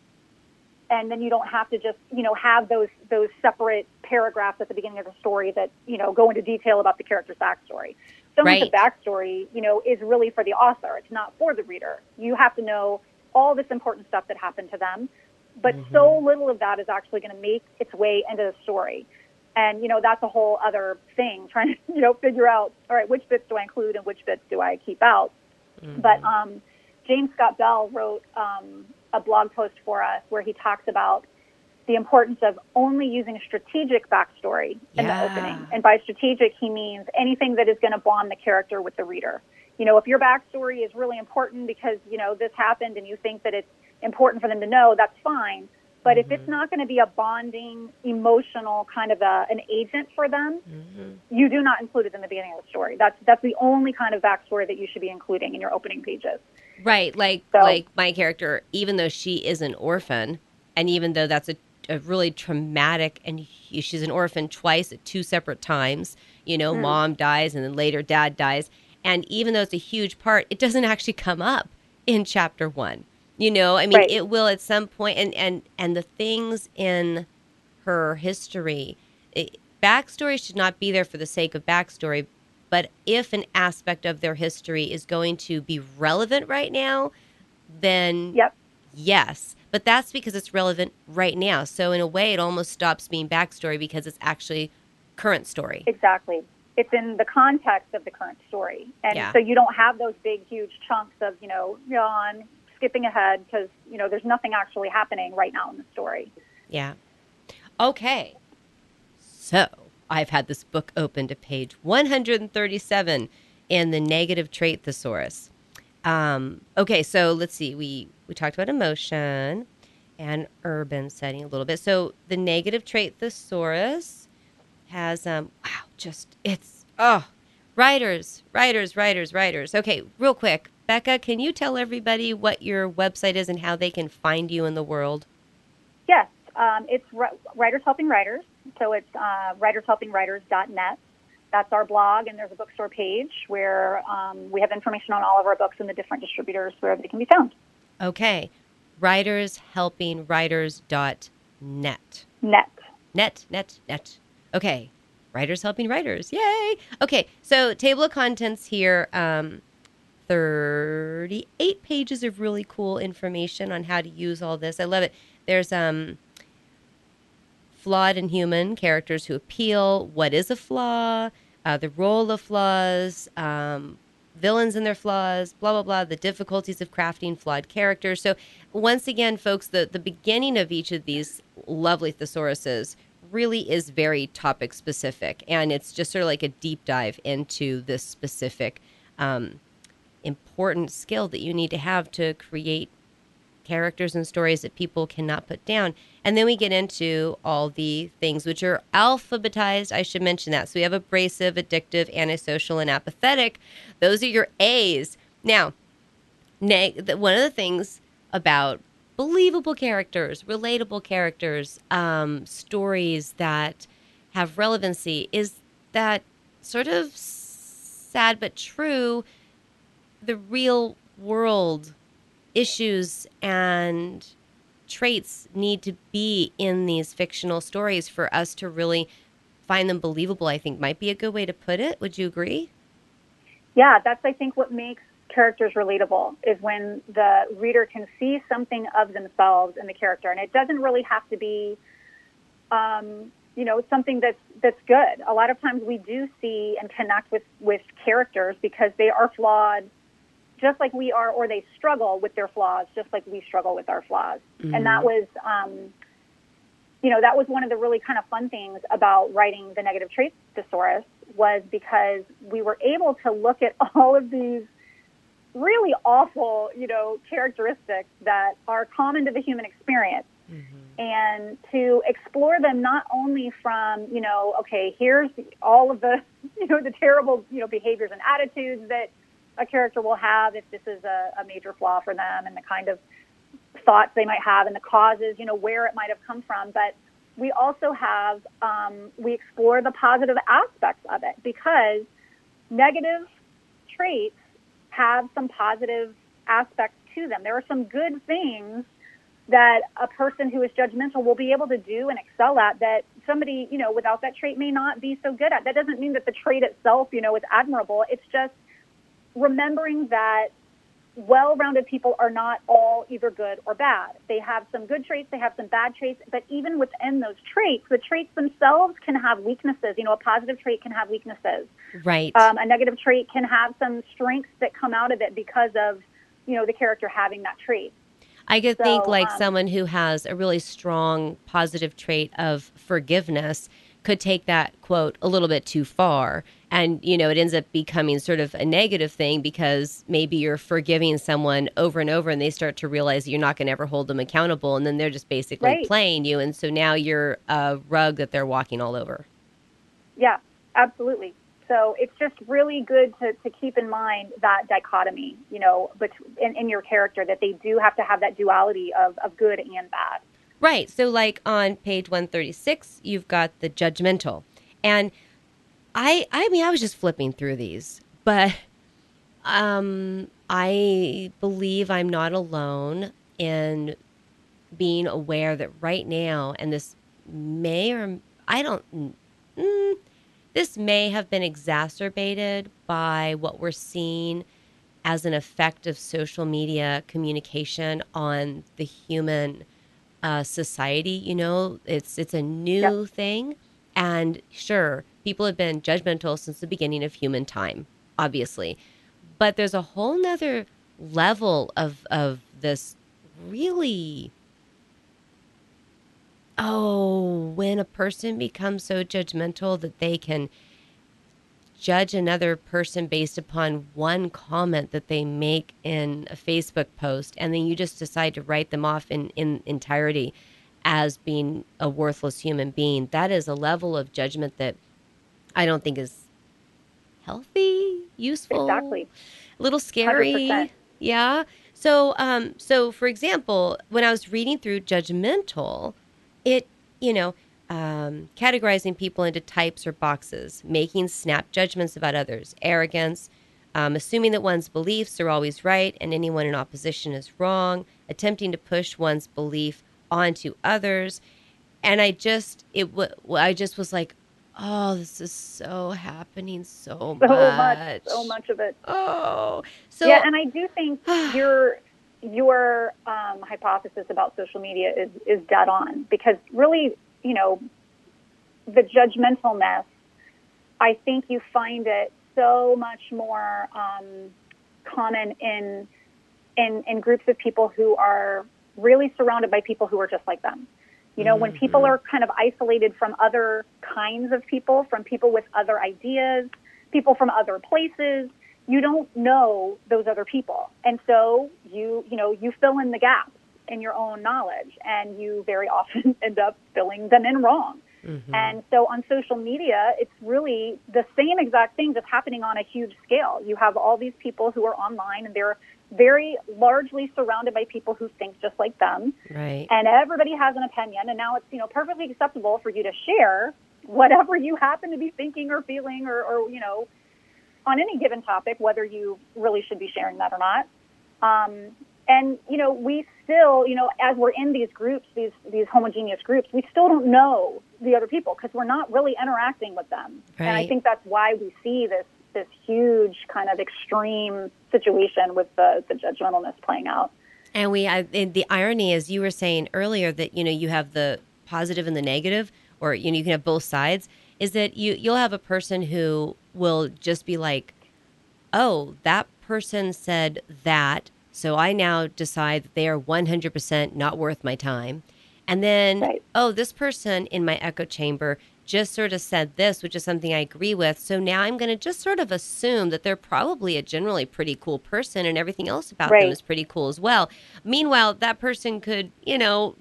and then you don't have to just you know have those those separate paragraphs at the beginning of the story that you know go into detail about the character's backstory. So much of Right. backstory, you know, is really for the author. It's not for the reader. You have to know all this important stuff that happened to them, but so little of that is actually going to make its way into the story. And you know that's a whole other thing, trying to you know figure out all right which bits do I include and which bits do I keep out. But um, James Scott Bell wrote um, a blog post for us where he talks about the importance of only using a strategic backstory in Yeah. the opening. And by strategic, he means anything that is going to bond the character with the reader. You know, if your backstory is really important because, you know, this happened and you think that it's important for them to know, that's fine. But if it's mm-hmm. not going to be a bonding, emotional kind of a, an agent for them, mm-hmm. you do not include it in the beginning of the story. That's that's the only kind of backstory that you should be including in your opening pages. Right, like So- like my character, even though she is an orphan, and even though that's a, a really traumatic, and he- she's an orphan twice at two separate times. You know, hmm. mom dies, and then later dad dies, and even though it's a huge part, it doesn't actually come up in chapter one. You know, I mean, Right. it will at some point, and and and the things in her history, it, backstory should not be there for the sake of backstory. But if an aspect of their history is going to be relevant right now, then Yep. yes. But that's because it's relevant right now. So in a way, it almost stops being backstory because it's actually current story. Exactly. It's in the context of the current story. And Yeah. so you don't have those big, huge chunks of, you know, yawn, skipping ahead because, you know, there's nothing actually happening right now in the story. Yeah. Okay. So I've had this book open to page 137 in the negative trait thesaurus. Um, okay, so let's see. We we talked about emotion and urban setting a little bit. So the negative trait thesaurus has um wow, just it's oh writers, writers, writers, writers. Okay, real quick, Becca, can you tell everybody what your website is and how they can find you in the world? Yes, um, it's Ri- Writers Helping Writers. So it's uh, writershelpingwriters.net. That's our blog, and there's a bookstore page where um, we have information on all of our books and the different distributors where they can be found. Okay. Writers helping writers.net. Net. Net, net, net. Okay. Writers helping writers. Yay. Okay. So, table of contents here um, 38 pages of really cool information on how to use all this. I love it. There's um, flawed and human characters who appeal. What is a flaw? Uh, the role of flaws. Um, villains and their flaws, blah blah blah, the difficulties of crafting flawed characters. So once again, folks, the the beginning of each of these lovely thesauruses really is very topic specific, and it's just sort of like a deep dive into this specific um, important skill that you need to have to create characters and stories that people cannot put down. And then we get into all the things which are alphabetized. I should mention that. So we have abrasive, addictive, antisocial, and apathetic. Those are your A's. Now, one of the things about believable characters, relatable characters, um, stories that have relevancy is that sort of sad but true. The real world issues and traits need to be in these fictional stories for us to really find them believable, I think might be a good way to put it. Would you agree? Yeah, that's, I think, what makes characters relatable is when the reader can see something of themselves in the character. And it doesn't really have to be, um, you know, something that's, that's good. A lot of times we do see and connect with, with characters because they are flawed just like we are, or they struggle with their flaws, just like we struggle with our flaws. Mm-hmm. And that was, um, you know, that was one of the really kind of fun things about writing the negative traits thesaurus was because we were able to look at all of these really awful, you know, characteristics that are common to the human experience. Mm-hmm. And to explore them not only from, you know, okay, here's all of the, you know, the terrible, you know, behaviors and attitudes that a character will have if this is a, a major flaw for them and the kind of thoughts they might have and the causes, you know, where it might have come from. But we also have, um, we explore the positive aspects of it because negative traits have some positive aspects to them. There are some good things that a person who is judgmental will be able to do and excel at that somebody, you know, without that trait may not be so good at. That doesn't mean that the trait itself, you know, is admirable. It's just remembering that well-rounded people are not all either good or bad. They have some good traits, they have some bad traits, but even within those traits, the traits themselves can have weaknesses. You know, a positive trait can have weaknesses. Right. Um, a negative trait can have some strengths that come out of it because of, you know, the character having that trait. I could so, think like um, someone who has a really strong positive trait of forgiveness could take that quote a little bit too far. And you know it ends up becoming sort of a negative thing because maybe you're forgiving someone over and over and they start to realize you're not going to ever hold them accountable and then they're just basically right. playing you. And so now you're a rug that they're walking all over. Yeah absolutely. So it's just really good to, to keep in mind that dichotomy you know but in, in your character that they do have to have that duality of, of good and bad Right. So, like on page 136, you've got the judgmental. And I, I mean, I was just flipping through these, but um, I believe I'm not alone in being aware that right now, and this may or I don't, mm, this may have been exacerbated by what we're seeing as an effect of social media communication on the human uh, society. You know, it's it's a new yep. thing, and sure, people have been judgmental since the beginning of human time, obviously, but there's a whole nother level of of this really oh when a person becomes so judgmental that they can judge another person based upon one comment that they make in a Facebook post, and then you just decide to write them off in, in entirety as being a worthless human being. That is a level of judgment that I don't think is healthy, useful, exactly, a little scary. 100%. Yeah. So, um, so for example, when I was reading through judgmental, it, you know, um, categorizing people into types or boxes, making snap judgments about others, arrogance, um, assuming that one's beliefs are always right and anyone in opposition is wrong, attempting to push one's belief onto others. And I just, it, w- I just was like, oh, this is so happening so, so much. much, so much of it. Oh, so yeah, and I do think your your um, hypothesis about social media is is dead on because really you know, the judgmentalness, I think you find it so much more um, common in, in in groups of people who are really surrounded by people who are just like them. You know, mm-hmm. when people mm-hmm. are kind of isolated from other kinds of people, from people with other ideas, people from other places, you don't know those other people. And so you, you know, you fill in the gaps in your own knowledge and you very often end up filling them in wrong. Mm-hmm. And so on social media, it's really the same exact thing that's happening on a huge scale. You have all these people who are online and they're very largely surrounded by people who think just like them. Right. And everybody has an opinion and now it's, you know, perfectly acceptable for you to share whatever you happen to be thinking or feeling or, or you know, on any given topic, whether you really should be sharing that or not. Um, and you know, we still, you know, as we're in these groups, these these homogeneous groups, we still don't know the other people because we're not really interacting with them. Right. And I think that's why we see this this huge kind of extreme situation with the the judgmentalness playing out. And we, I, the irony is, you were saying earlier that you know you have the positive and the negative, or you know you can have both sides. Is that you you'll have a person who will just be like, oh, that person said that. So I now decide that they are 100% not worth my time. And then, right. oh, this person in my echo chamber just sort of said this, which is something I agree with. So now I'm going to just sort of assume that they're probably a generally pretty cool person and everything else about right. them is pretty cool as well. Meanwhile, that person could, you know,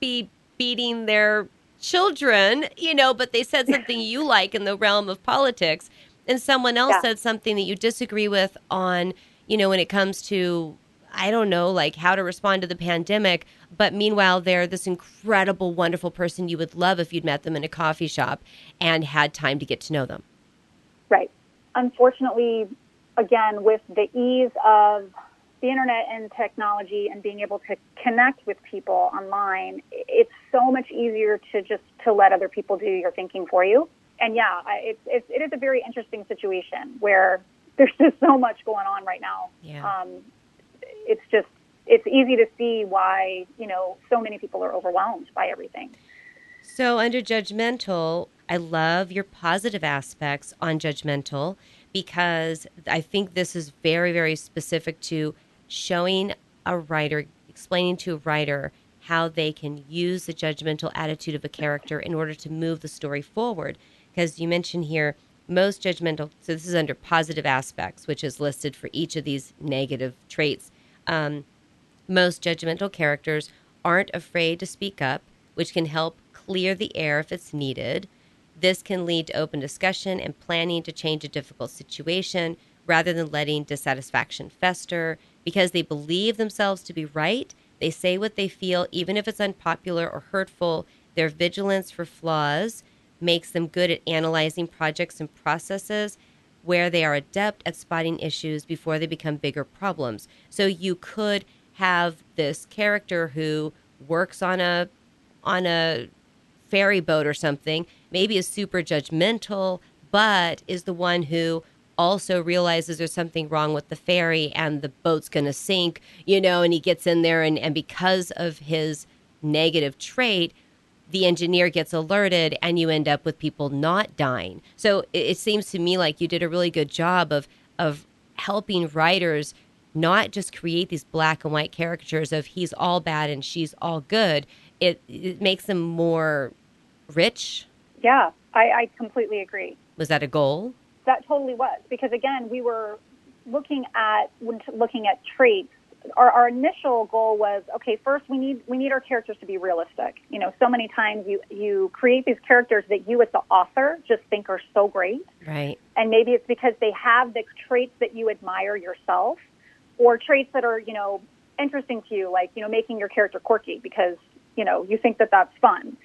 be beating their children, you know, but they said something you like in the realm of politics and someone else yeah. said something that you disagree with on, you know, when it comes to I don't know, like how to respond to the pandemic. But meanwhile, they're this incredible, wonderful person you would love if you'd met them in a coffee shop and had time to get to know them. Right. Unfortunately, again, with the ease of the internet and technology and being able to connect with people online, it's so much easier to just to let other people do your thinking for you and yeah, it's, it's it is a very interesting situation where there's just so much going on right now. Yeah. Um, it's just it's easy to see why you know so many people are overwhelmed by everything. So under judgmental, I love your positive aspects on judgmental because I think this is very very specific to showing a writer, explaining to a writer how they can use the judgmental attitude of a character in order to move the story forward because you mentioned here most judgmental. So this is under positive aspects, which is listed for each of these negative traits. Um, most judgmental characters aren't afraid to speak up, which can help clear the air if it's needed. This can lead to open discussion and planning to change a difficult situation rather than letting dissatisfaction fester. Because they believe themselves to be right, they say what they feel, even if it's unpopular or hurtful. Their vigilance for flaws makes them good at analyzing projects and processes where they are adept at spotting issues before they become bigger problems. So you could have this character who works on a on a ferry boat or something, maybe is super judgmental, but is the one who also realizes there's something wrong with the ferry and the boat's going to sink, you know, and he gets in there and, and because of his negative trait, the engineer gets alerted and you end up with people not dying. So it, it, seems to me like you did a really good job of of helping writers not just create these black and white caricatures of he's all bad and she's all good. It it makes them more rich. Yeah, I, I completely agree. Was that a goal? That totally was because again we were looking at looking at traits our, our initial goal was okay. First, we need we need our characters to be realistic. You know, so many times you you create these characters that you as the author just think are so great, right? And maybe it's because they have the traits that you admire yourself, or traits that are you know interesting to you, like you know making your character quirky because you know you think that that's fun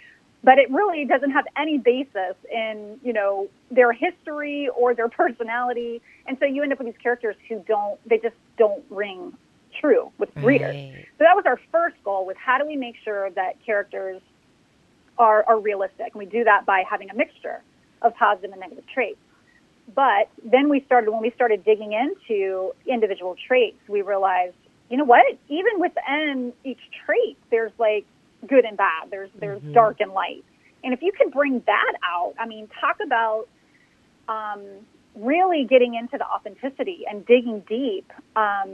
but it really doesn't have any basis in you know their history or their personality and so you end up with these characters who don't they just don't ring true with right. readers. So that was our first goal was how do we make sure that characters are, are realistic? And we do that by having a mixture of positive and negative traits. But then we started, when we started digging into individual traits, we realized, you know what? Even within each trait, there's like good and bad. There's, there's mm-hmm. dark and light. And if you can bring that out, I mean, talk about um, really getting into the authenticity and digging deep. Um,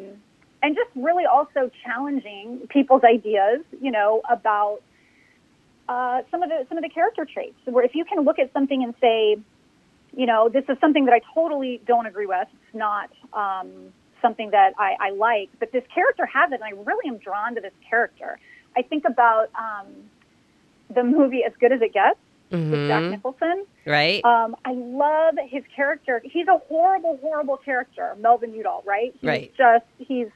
and just really also challenging people's ideas, you know, about uh, some of the some of the character traits. Where if you can look at something and say, you know, this is something that I totally don't agree with. It's not um, something that I, I like, but this character has it, and I really am drawn to this character. I think about um, the movie As Good as It Gets Mm-hmm. with Jack Nicholson. Right? Um, I love his character. He's a horrible, horrible character, Melvin Udall. Right? He's Right. Just he's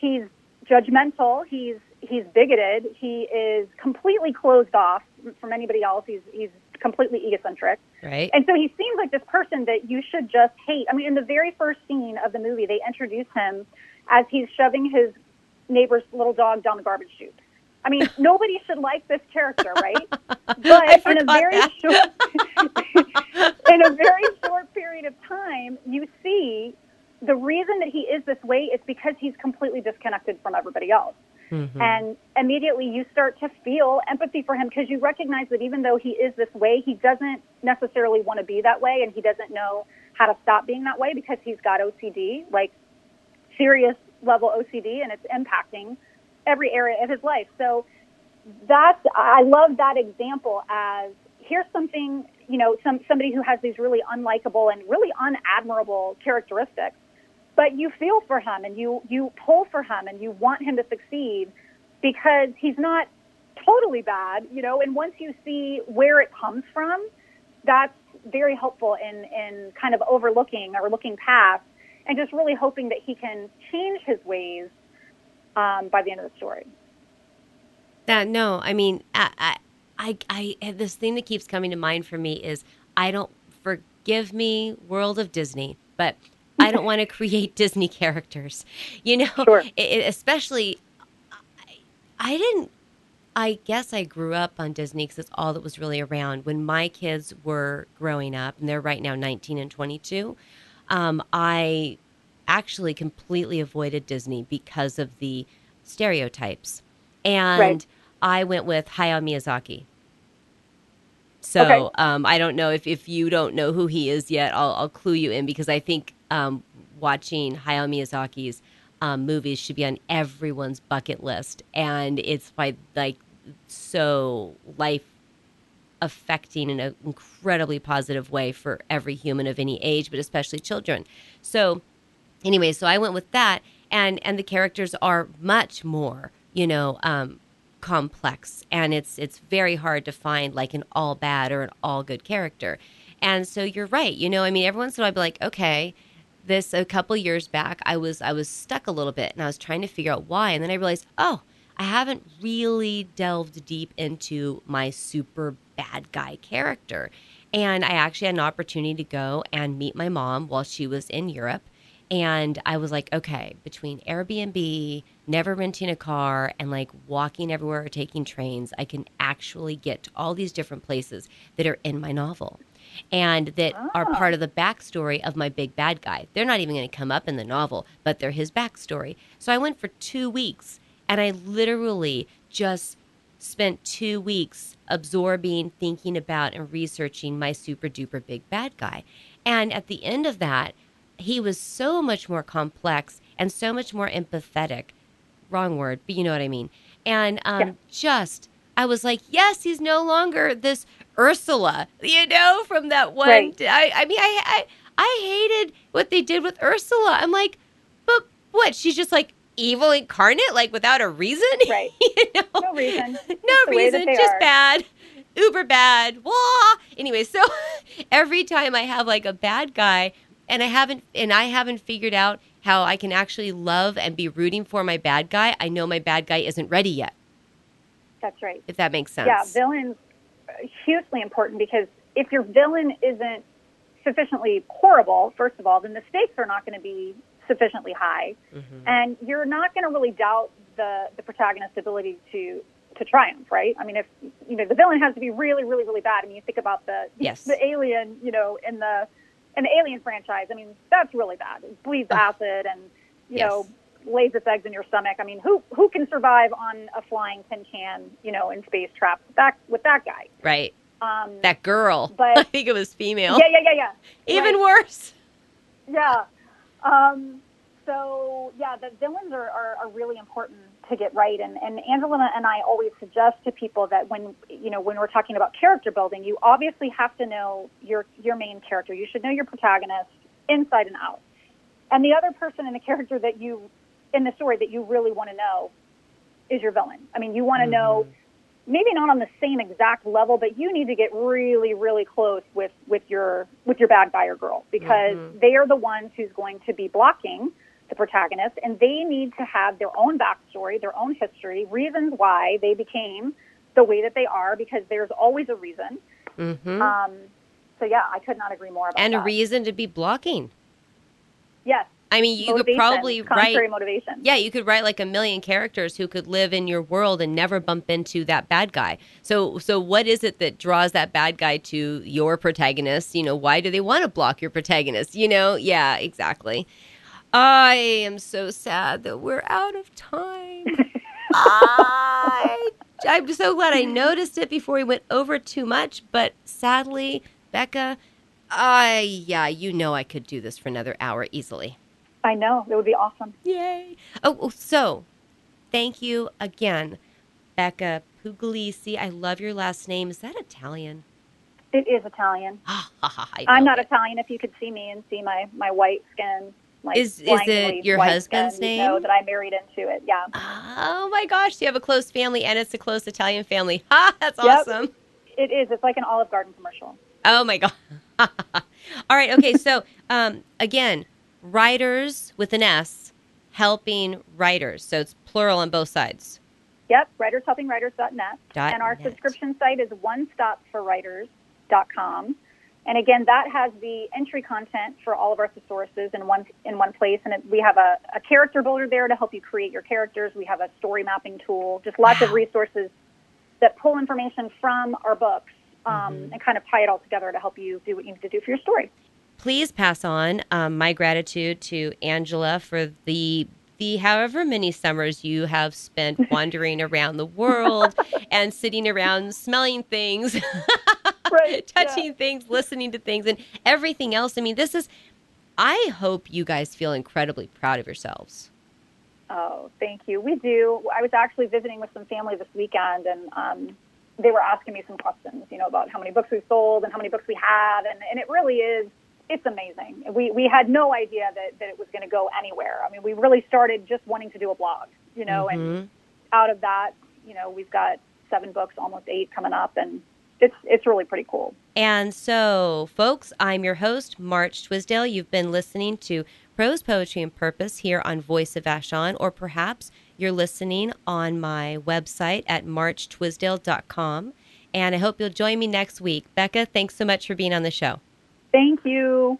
he's judgmental. He's he's bigoted. He is completely closed off from anybody else. He's he's completely egocentric. right? And so he seems like this person that you should just hate. I mean, in the very first scene of the movie, they introduce him as he's shoving his neighbor's little dog down the garbage chute. I mean, nobody should like this character, right? But in a very that. short in a very short period of time, you see the reason that he is this way is because he's completely disconnected from everybody else. Mhm. And immediately you start to feel empathy for him because you recognize that even though he is this way, he doesn't necessarily want to be that way and he doesn't know how to stop being that way because he's got OCD, like serious level OCD, and it's impacting every area of his life. So that's, I love that example as here's something, you know, some, somebody who has these really unlikable and really unadmirable characteristics but you feel for him and you you pull for him and you want him to succeed because he's not totally bad, you know. And once you see where it comes from, that's very helpful in in kind of overlooking or looking past and just really hoping that he can change his ways um, by the end of the story. That no, I mean, I, I, I, I, this thing that keeps coming to mind for me is I don't forgive me, World of Disney, but I don't want to create Disney characters. You know, Sure. It- especially, I, I didn't. I guess I grew up on Disney because it's all that was really around. When my kids were growing up, and they're right now 19 and 22, um, I actually completely avoided Disney because of the stereotypes. And Right. I went with Hayao Miyazaki. So Okay. um, I don't know if, if you don't know who he is yet, I'll, I'll clue you in because I think um, watching Hayao Miyazaki's um, movies should be on everyone's bucket list. And it's by like so life affecting in an incredibly positive way for every human of any age, but especially children. So anyway, so I went with that, and and the characters are much more, you know, um, complex, and it's it's very hard to find like an all bad or an all good character. And so you're right, you know, I mean, every once in a while I'd be like, okay, this a couple years back, I was I was stuck a little bit, and I was trying to figure out why, and then I realized, oh. I haven't really delved deep into my super bad guy character. And I actually had an opportunity to go and meet my mom while she was in Europe. And I was like, okay, between Airbnb, never renting a car, and like walking everywhere or taking trains, I can actually get to all these different places that are in my novel and that are Ah. part of the backstory of my big bad guy. They're not even going to come up in the novel, but they're his backstory. So I went for two weeks and I literally just spent two weeks absorbing, thinking about, and researching my super duper big bad guy. And at the end of that, he was so much more complex and so much more empathetic. Wrong word, but you know what I mean. And um, Yeah. just, I was like, yes, he's no longer this Ursula, you know, from that one. Right. I, I mean, I, I, I hated what they did with Ursula. I'm like, but what? She's just like evil incarnate, like without a reason, Right. you know, No reason. no reason, just are. bad, uber bad. Wah. Anyway, so every time I have like a bad guy, and I haven't, and I haven't figured out how I can actually love and be rooting for my bad guy. I know my bad guy isn't ready yet. That's right. If that makes sense. Yeah, villains hugely important because if your villain isn't sufficiently horrible, first of all, then the stakes are not going to be sufficiently high, Mhm. and you're not going to really doubt the the protagonist's ability to to triumph, right? I mean, if you know the villain has to be really, really, really bad. I mean, you think about the Yes. the alien, you know, in the the Alien franchise. I mean, that's really bad. It bleeds acid and you Yes. know lays its eggs in your stomach. I mean, who who can survive on a flying tin can, you know, in space trapped with that with that guy? Right. Um, That girl. But- I think it was female. yeah, yeah, yeah, yeah. Even Right. worse. Yeah. Um, so yeah, the villains are, are, are really important to get right. And, and Angela and I always suggest to people that when you know when we're talking about character building, you obviously have to know your your main character. You should know your protagonist inside and out. And the other person in the character that you in the story that you really want to know is your villain. I mean, you want to mm-hmm. know maybe not on the same exact level, but you need to get really, really close with with your with your bad guy or girl because mm-hmm. they are the ones who's going to be blocking the protagonist, and they need to have their own backstory, their own history, reasons why they became the way that they are, because there's always a reason. Mm-hmm. Um, so yeah, I could not agree more about and that. a reason to be blocking. Yes, I mean, you motivation, could probably write motivation. Yeah, you could write like a million characters who could live in your world and never bump into that bad guy. So, so what is it that draws that bad guy to your protagonist? You know, why do they want to block your protagonist? You know, yeah, exactly. I am so sad that we're out of time. I, I'm so glad I noticed it before we went over too much, but sadly, Becca, I yeah, you know I could do this for another hour easily. I know. It would be awesome. Yay. Oh, oh, so thank you again, Becca Puglisi. I love your last name. Is that Italian? It is Italian. I'm not it. Italian. If you could see me and see my, my white skin, like is is it your husband's name? Know that I married into it. Yeah. Oh my gosh, you have a close family, and it's a close Italian family. Ha, that's yep. awesome. It is. It's like an Olive Garden commercial. Oh my god. All right. Okay. So um, again, writers with an S helping writers. So it's plural on both sides. Yep, writershelpingwriters.net. Dot net. and our net. subscription site is onestopforwriters.com. And again, that has the entry content for all of our thesauruses in one in one place. And it, we have a, a, character builder there to help you create your characters. We have a story mapping tool, just lots wow. of resources that pull information from our books um, mm-hmm. and kind of tie it all together to help you do what you need to do for your story please pass on um, my gratitude to Angela for the the however many summers you have spent wandering around the world and sitting around smelling things, right, touching yeah. things, listening to things, and everything else. I mean, this is. I hope you guys feel incredibly proud of yourselves. Oh, thank you. We do. I was actually visiting with some family this weekend, and um, they were asking me some questions, you know, about how many books we've sold and how many books we have, and, and it really is it's amazing. We we had no idea that, that it was going to go anywhere. I mean, we really started just wanting to do a blog, you know, mm-hmm. and out of that, you know, we've got seven books, almost eight coming up, and it's it's really pretty cool. And so, folks, I'm your host, March Twisdale. You've been listening to Prose Poetry and Purpose here on Voice of Vashon, or perhaps you're listening on my website at marchtwisdale.com. And I hope you'll join me next week. Becca, thanks so much for being on the show. Thank you.